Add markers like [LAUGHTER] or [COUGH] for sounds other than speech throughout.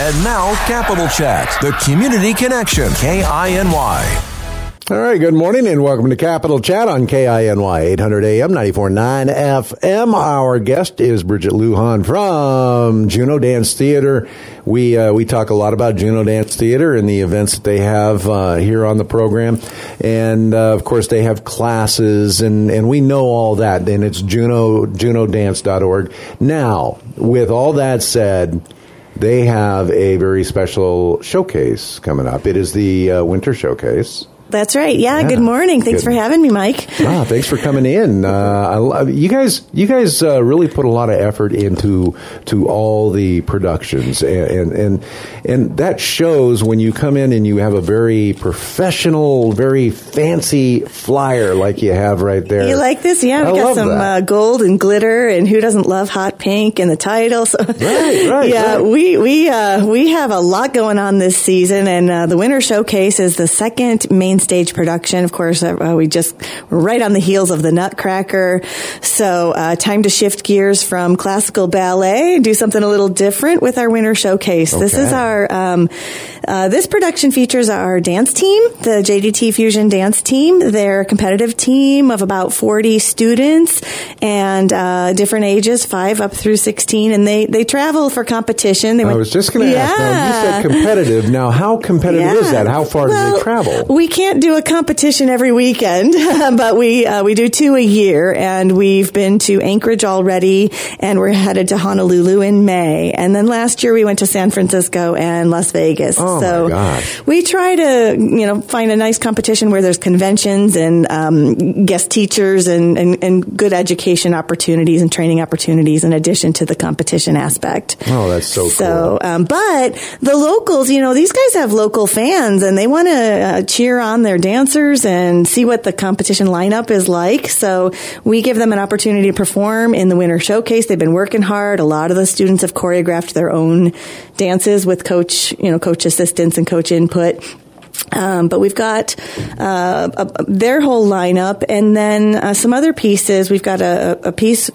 And now, Capital Chat, the community connection, KINY. All right, good morning and welcome to Capital Chat on KINY 800 AM 94.9 FM. Our guest is Bridget Lujan from Juneau Dance Theater. We uh, we talk a lot about Juneau Dance Theater and the events that they have uh, here on the program, and uh, of course they have classes and and we know all that. And it's Juneau JuneauDance.org. Now, with all that said they have a very special showcase coming up. It is the uh, Winter Showcase. That's right. Yeah. yeah. Good morning. Thanks good. for having me, Mike. [LAUGHS] ah, thanks for coming in. Uh, I, you guys, you guys uh, really put a lot of effort into to all the productions, and, and and and that shows when you come in and you have a very professional, very fancy flyer like you have right there. You like this? Yeah, we got some uh, gold and glitter, and who doesn't love hot pink and the title? So, right, right. [LAUGHS] Yeah, right. we we uh, we have a lot going on this season, and uh, the Winter Showcase is the second main stage production. Of course, uh, we just we're right on the heels of the Nutcracker. So, uh, time to shift gears from classical ballet, do something a little different with our winter showcase. Okay. This is our, um, uh, this production features our dance team, the JDT Fusion dance team. They're a competitive team of about 40 students and, uh, different ages, five up through 16. And they, they travel for competition. They I was just going to yeah. ask, now, you said competitive. Now, how competitive yeah. is that? How far well, do they travel? We can't do a competition every weekend, [LAUGHS] but we uh, we do two a year, and we've been to Anchorage already, and we're headed to Honolulu in May, and then last year we went to San Francisco and Las Vegas. Oh so gosh. we try to you know find a nice competition where there's conventions and um, guest teachers and, and, and good education opportunities and training opportunities in addition to the competition aspect. Oh, that's so cool. so. Cool. Um, but the locals, you know, these guys have local fans, and they want to uh, cheer on their dancers and see what the competition lineup is like. So we give them an opportunity to perform in the winter showcase. They've been working hard. A lot of the students have choreographed their own dances with coach, you know, coach assistance and coach input. Um, but we've got uh, a, their whole lineup, and then uh, some other pieces. We've got a, a piece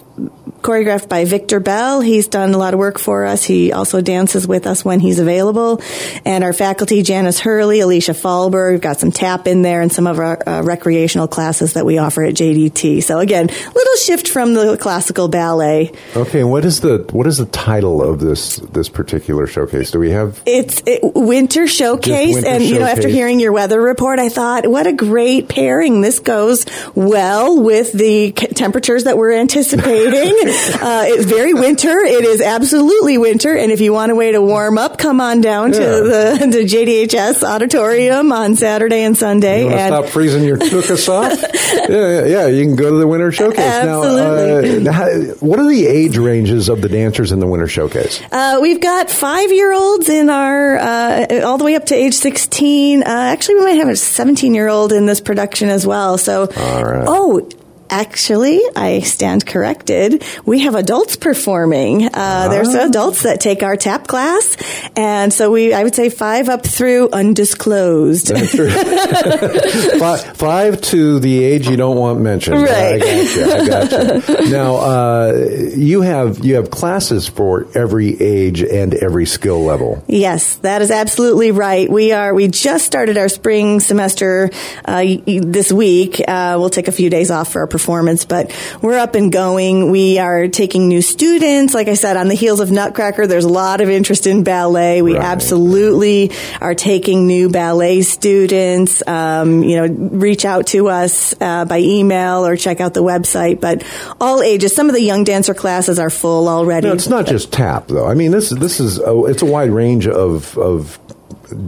choreographed by Victor Bell. He's done a lot of work for us. He also dances with us when he's available. And our faculty, Janice Hurley, Alicia Fallberg, we've got some tap in there and some of our uh, recreational classes that we offer at JDT. So again, little shift from the classical ballet. Okay, what is the what is the title of this this particular showcase? Do we have? It's it, Winter Showcase, winter and you know, after hearing your weather report, I thought, what a great pairing! This goes well with the temperatures that we're [LAUGHS] anticipating. [LAUGHS] uh, it's very winter. It is absolutely winter. And if you want a way to warm up, come on down yeah. to the [LAUGHS] to JDHS auditorium on Saturday and Sunday. You and stop freezing your tuchus off? [LAUGHS] yeah, yeah, yeah, you can go to the winter showcase. Absolutely. Now, uh, what are the age ranges of the dancers in the winter showcase? Uh, we've got five year olds in our uh, all the way up to age sixteen. Uh, actually, we might have a seventeen year old in this production as well. So, oh Actually, I stand corrected. We have adults performing. Uh, ah. There's adults that take our tap class, and so we, I would say, five up through undisclosed. [LAUGHS] five, five, to the age you don't want mentioned. Right. I got you. I got you. Now, uh, you have you have classes for every age and every skill level. Yes, that is absolutely right. We are. We just started our spring semester uh, this week. Uh, we'll take a few days off for our performance, but we're up and going. We are taking new students. Like I said, on the heels of Nutcracker, there's a lot of interest in ballet. We right. absolutely are taking new ballet students. Um, you know, reach out to us uh, by email or check out the website. But all ages. Some of the young dancer classes are full already. No, it's not just tap though. I mean, this this is a, it's a wide range of of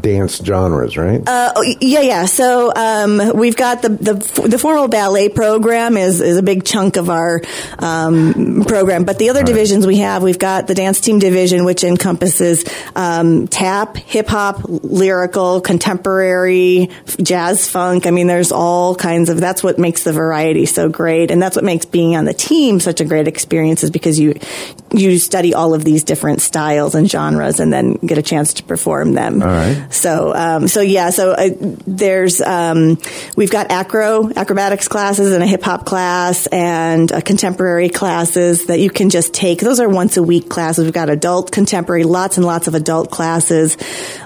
dance genres, right? Uh, oh, yeah, yeah. So um, we've got the, the, the formal ballet program is is a big chunk of our um, program, but the other divisions we have, we've got the dance team division, which encompasses um, tap, hip hop, lyrical, contemporary, jazz, funk. I mean, there's all kinds of. That's what makes the variety so great, and that's what makes being on the team such a great experience, is because you you study all of these different styles and genres, and then get a chance to perform them. All right. Okay. So, um, so yeah, so uh, there's um, we've got acro acrobatics classes and a hip hop class and uh, contemporary classes that you can just take. Those are once a week classes. We've got adult contemporary, lots and lots of adult classes,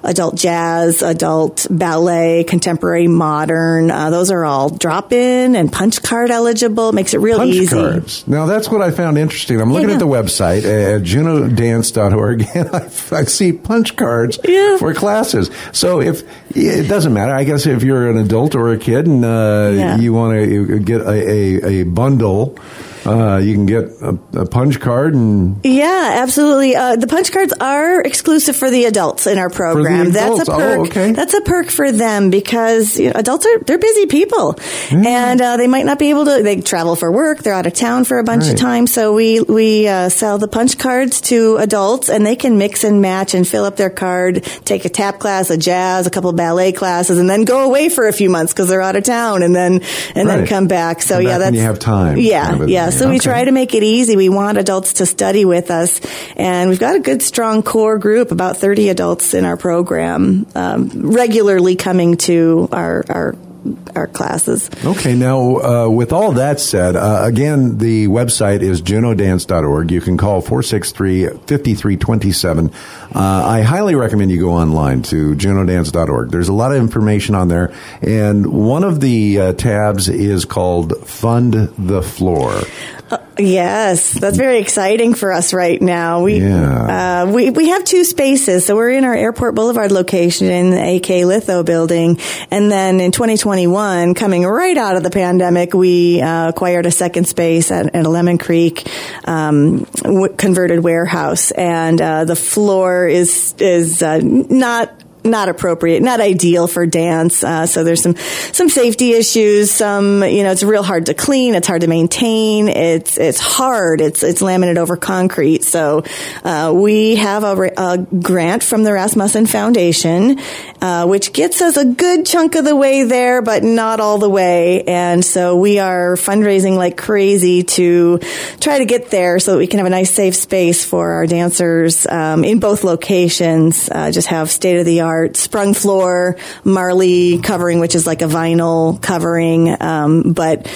adult jazz, adult ballet, contemporary modern. Uh, those are all drop in and punch card eligible. Makes it real Punch easy. cards. Now that's what I found interesting. I'm looking Yeah. at the website at juneaudance.org [LAUGHS] and I, I see punch cards Yeah. for classes. So if it doesn't matter, I guess if you're an adult or a kid and uh, Yeah. you want to get a, a, a bundle, uh, you can get a, a punch card and Yeah, absolutely. Uh, the punch cards are exclusive for the adults in our program. That's a Oh, perk. okay. That's a perk for them because you know, adults are they're busy people, and uh, they might not be able to. They travel for work. They're out of town for a bunch Right. of time. So we we uh, sell the punch cards to adults, and they can mix and match and fill up their card. Take a tap class, a jazz, a couple ballet classes, and then go away for a few months because they're out of town, and then and then come back. So Come yeah, when that's you have time, Yeah, kind of a yeah. So we try to make it easy. We want adults to study with us, and we've got a good, strong core group, about 30 adults in our program, um, regularly coming to our our our classes. Okay, now uh, with all that said, uh, again, the website is juneaudance.org. You can call 463-5327. Uh, I highly recommend you go online to juneaudance.org. There's a lot of information on there, and one of the uh, tabs is called Fund the Floor. Yes, that's very exciting for us right now. We Yeah. uh, we we have two spaces, so we're in our Airport Boulevard location in the AK Litho building, and then in 2021, coming right out of the pandemic, we uh, acquired a second space at, at a Lemon Creek um, w- converted warehouse, and uh, the floor is is uh, not not appropriate, not ideal for dance. Uh, so there's some some safety issues. Some you know it's real hard to clean. It's hard to maintain. It's it's hard. It's it's laminated over concrete. So uh, we have a, a grant from the Rasmussen Foundation, uh, which gets us a good chunk of the way there, but not all the way. And so we are fundraising like crazy to try to get there so that we can have a nice safe space for our dancers um, in both locations. Uh, just have state of the art sprung floor, Marley covering, which is like a vinyl covering, um, but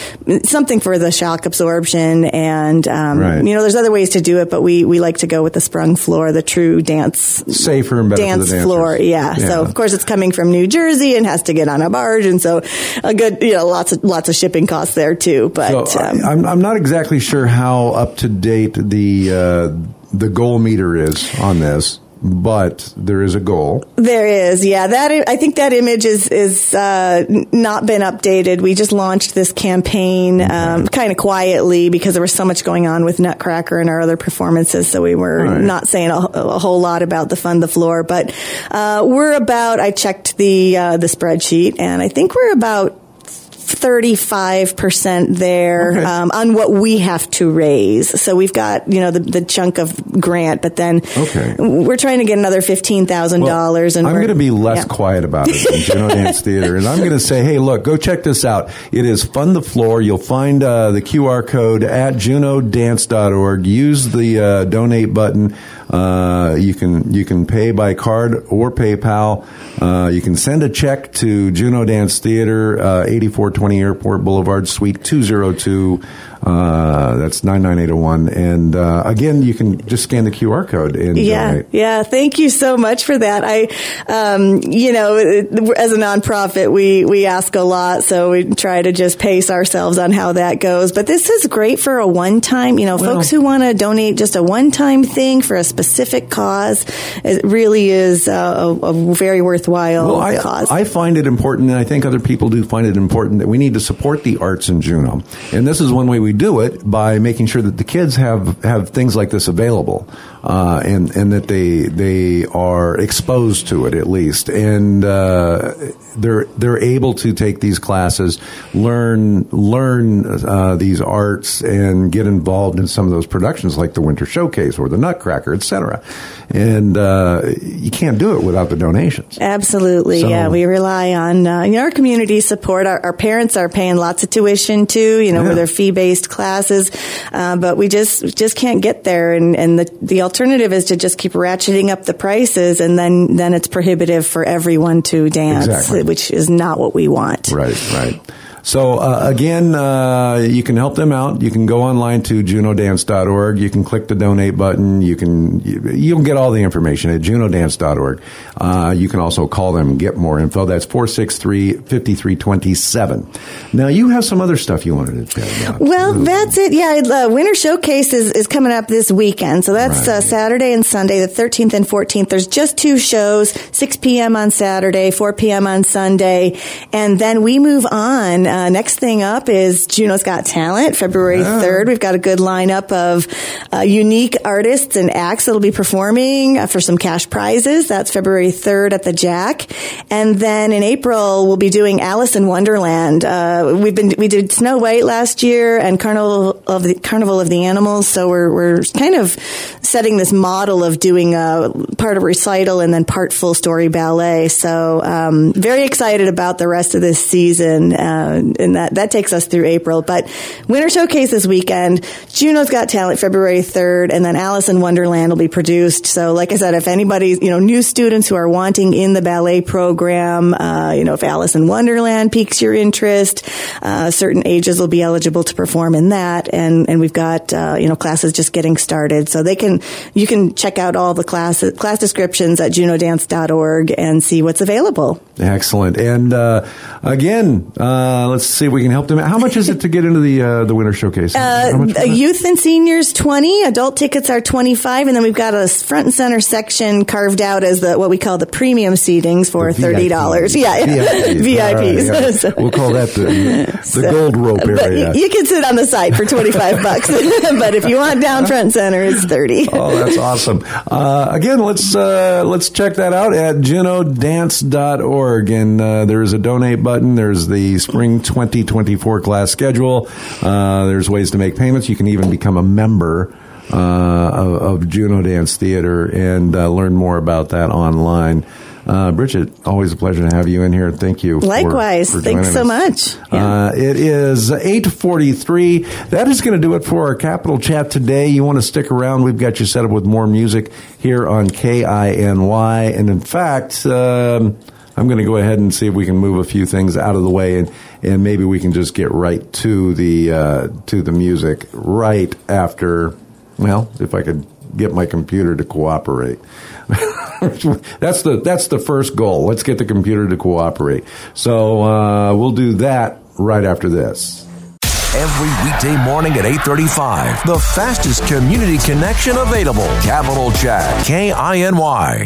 something for the shock absorption. And um, Right. you know, there's other ways to do it, but we we like to go with the sprung floor, the true dance Safer and better dance floor. Yeah. So of course it's coming from New Jersey and has to get on a barge, and so a good you know lots of lots of shipping costs there too. But So um, I'm, I'm not exactly sure how up to date the uh, the goal meter is on this, but there is a goal. There is, yeah. That i- think that image is is uh, not been updated. We just launched this campaign um, kind of quietly because there was so much going on with Nutcracker and our other performances, so we were Right. not saying a, a whole lot about the fund the floor. But uh, we're about. I checked the uh, the spreadsheet, and I think we're about. 35% there Okay. um, on what we have to raise. So we've got, you know, the, the chunk of grant, but then Okay. we're trying to get another $15,000 and I'm going to be less yeah. quiet about it than Juneau Dance Theater, and I'm going to say, hey, look, go check this out. It is Fund the Floor. You'll find uh, the QR code at juneaudance.org. Use the uh, donate button. Uh, you can you can pay by card or PayPal. Uh, you can send a check to Juneau Dance Theater, uh, 8420 Airport Boulevard, Suite 202. Uh, that's 99801. And uh, again, you can just scan the QR code and Yeah, donate. yeah. Thank you so much for that. I, um, you know, as a nonprofit, we we ask a lot, so we try to just pace ourselves on how that goes. But this is great for a one time. You know, Well- folks who want to donate just a one time thing for a specific cause, it really is a, a, a very worthwhile Well, I, cause. I find it important, and I think other people do find it important that we need to support the arts in Juneau. And this is one way we do it by making sure that the kids have, have things like this available, uh, and and that they they are exposed to it at least, and uh, they're they're able to take these classes, learn learn uh, these arts, and get involved in some of those productions like the Winter Showcase or the Nutcracker, etc. And uh, you can't do it without the donations. Absolutely, So- yeah. We rely on uh, you know, our community support. Our, our parents are paying lots of tuition too, you know, Yeah. with their fee based classes, uh, but we just just can't get there. And, and the the alternative is to just keep ratcheting up the prices, and then then it's prohibitive for everyone to dance, Exactly. which is not what we want. Right, right. So uh, again, uh, you can help them out. You can go online to juneaudance.org. You can click the donate button. You can you, you'll get all the information at juneaudance.org. Uh, you can also call them and get more info. That's 463-5327. Now you have some other stuff you wanted to chat about. Well, that's it. Yeah, Winter Showcase is, is coming up this weekend. So that's uh, Right. Saturday and Sunday, the 13th and 14th. There's just two shows, 6 p.m. on Saturday, 4 p.m. on Sunday. And then we move on. Uh, next thing up is Juneau's Got Talent, February 3rd. We've got a good lineup of uh, unique artists and acts that'll be performing uh, for some cash prizes. That's February 3rd at the Jack. And then in April, we'll be doing Alice in Wonderland. Uh, we've been, we did Snow White last year and Carnival of the, Carnival of the Animals. So we're, we're kind of setting this model of doing a part of recital and then part full story ballet. So, um, very excited about the rest of this season. Uh, and that, that takes us through April. But Winter Showcase this weekend, Juneau's Got Talent February 3rd, and then Alice in Wonderland will be produced. So, like I said, if anybody, you know, new students who are wanting in the ballet program, uh, you know, if Alice in Wonderland piques your interest, uh, certain ages will be eligible to perform in that. And, and we've got, uh, you know, classes just getting started. So they can, you can check out all the class, class descriptions at juneaudance.org and see what's available. Excellent. And uh, again, uh, let's see if we can help them. How much is it to get into the uh, the winter showcase? Uh, youth and seniors 20 adult tickets are 25 and then we've got a front and center section carved out as the what we call the premium seatings for The $30 VIPs. yeah VIPs. VIPs, [LAUGHS] right, yeah. [LAUGHS] So- We'll call that the, the So- gold rope area. you, you can sit on the side for 25 bucks [LAUGHS] but if you want down front center it's 30 Oh, that's awesome. Uh, again, let's uh, let's check that out at juneaudance.org. And uh, there's a donate button. There's the spring 2024 class schedule. Uh, there's ways to make payments. You can even become a member uh, of, of Juneau Dance Theater and uh, learn more about that online. Uh, Bridget, always a pleasure to have you in here. Thank you. Likewise. for Thanks so us. much. Yeah. Uh, it is 843. That is going to do it for our Capital Chat today. You want to stick around. We've got you set up with more music here on KINY. And in fact, um, I'm going to go ahead and see if we can move a few things out of the way and, and maybe we can just get right to the, uh, to the music right after, well, if I could get my computer to cooperate. [LAUGHS] that's the that's the first goal. Let's get the computer to cooperate. So uh, we'll do that right after this. Every weekday morning at 8:35, the fastest community connection available. Capital Chat, K I N Y.